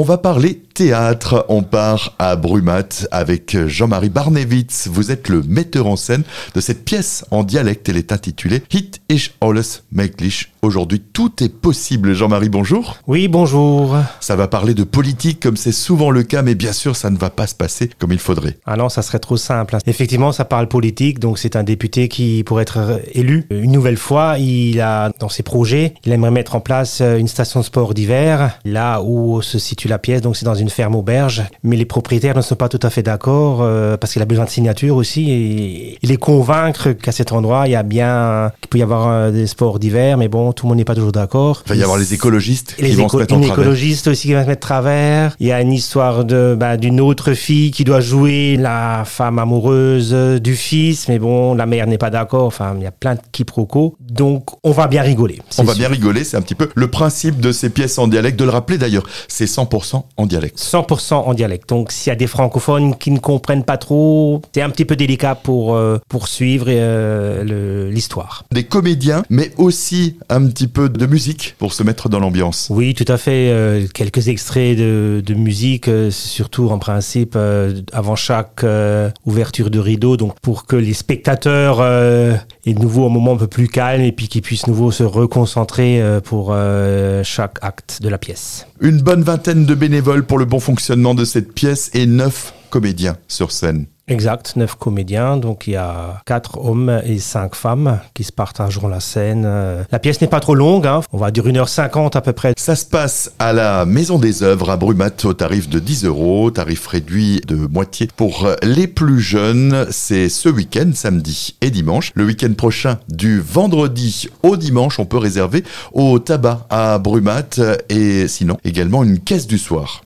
On va parler théâtre. On part à Brumat avec Jean-Marie Barnewitz. Vous êtes le metteur en scène de cette pièce en dialecte. Elle est intitulée Hit is alles möglich. Aujourd'hui, tout est possible. Jean-Marie, bonjour. Oui, bonjour. Ça va parler de politique comme c'est souvent le cas, mais bien sûr, ça ne va pas se passer comme il faudrait. Ah non, ça serait trop simple. Effectivement, ça parle politique. Donc, c'est un député qui, pour être élu une nouvelle fois, il a dans ses projets, il aimerait mettre en place une station de sport d'hiver, là où se situe la pièce. Donc, c'est dans une ferme auberge, mais les propriétaires ne sont pas tout à fait d'accord euh, parce qu'il a besoin de signature aussi et il est convaincre qu'à cet endroit il y a bien qu'il peut y avoir euh, des sports d'hiver, mais bon, tout le monde n'est pas toujours d'accord. Il va y avoir les écologistes qui vont se mettre en travers. écologistes aussi qui vont se mettre travers. Il y a une histoire de bah, d'une autre fille qui doit jouer la femme amoureuse du fils, mais bon, la mère n'est pas d'accord. Enfin, il y a plein de quiproquos. Donc, on va bien rigoler. On va bien rigoler. C'est un petit peu le principe de ces pièces en dialecte. De le rappeler d'ailleurs, c'est 100% en dialecte. 100% en dialecte. Donc s'il y a des francophones qui ne comprennent pas trop, c'est un petit peu délicat pour euh, poursuivre euh, l'histoire. Des comédiens, mais aussi un petit peu de musique pour se mettre dans l'ambiance. Oui, tout à fait. Euh, quelques extraits de, de musique, surtout en principe avant chaque ouverture de rideau, donc pour que les spectateurs aient de nouveau un moment un peu plus calme et puis qu'ils puissent nouveau se reconcentrer pour chaque acte de la pièce. Une bonne vingtaine de bénévoles pour le bon fonctionnement de cette pièce et neuf comédiens sur scène. Exact, neuf comédiens, donc il y a quatre hommes et cinq femmes qui se partageront la scène. Euh, la pièce n'est pas trop longue, hein. on va dire 1h50 à peu près. Ça se passe à la Maison des Œuvres à Brumat au tarif de 10 euros, tarif réduit de moitié pour les plus jeunes. C'est ce week-end, samedi et dimanche. Le week-end prochain, du vendredi au dimanche, on peut réserver au tabac à Brumat et sinon également une caisse du soir.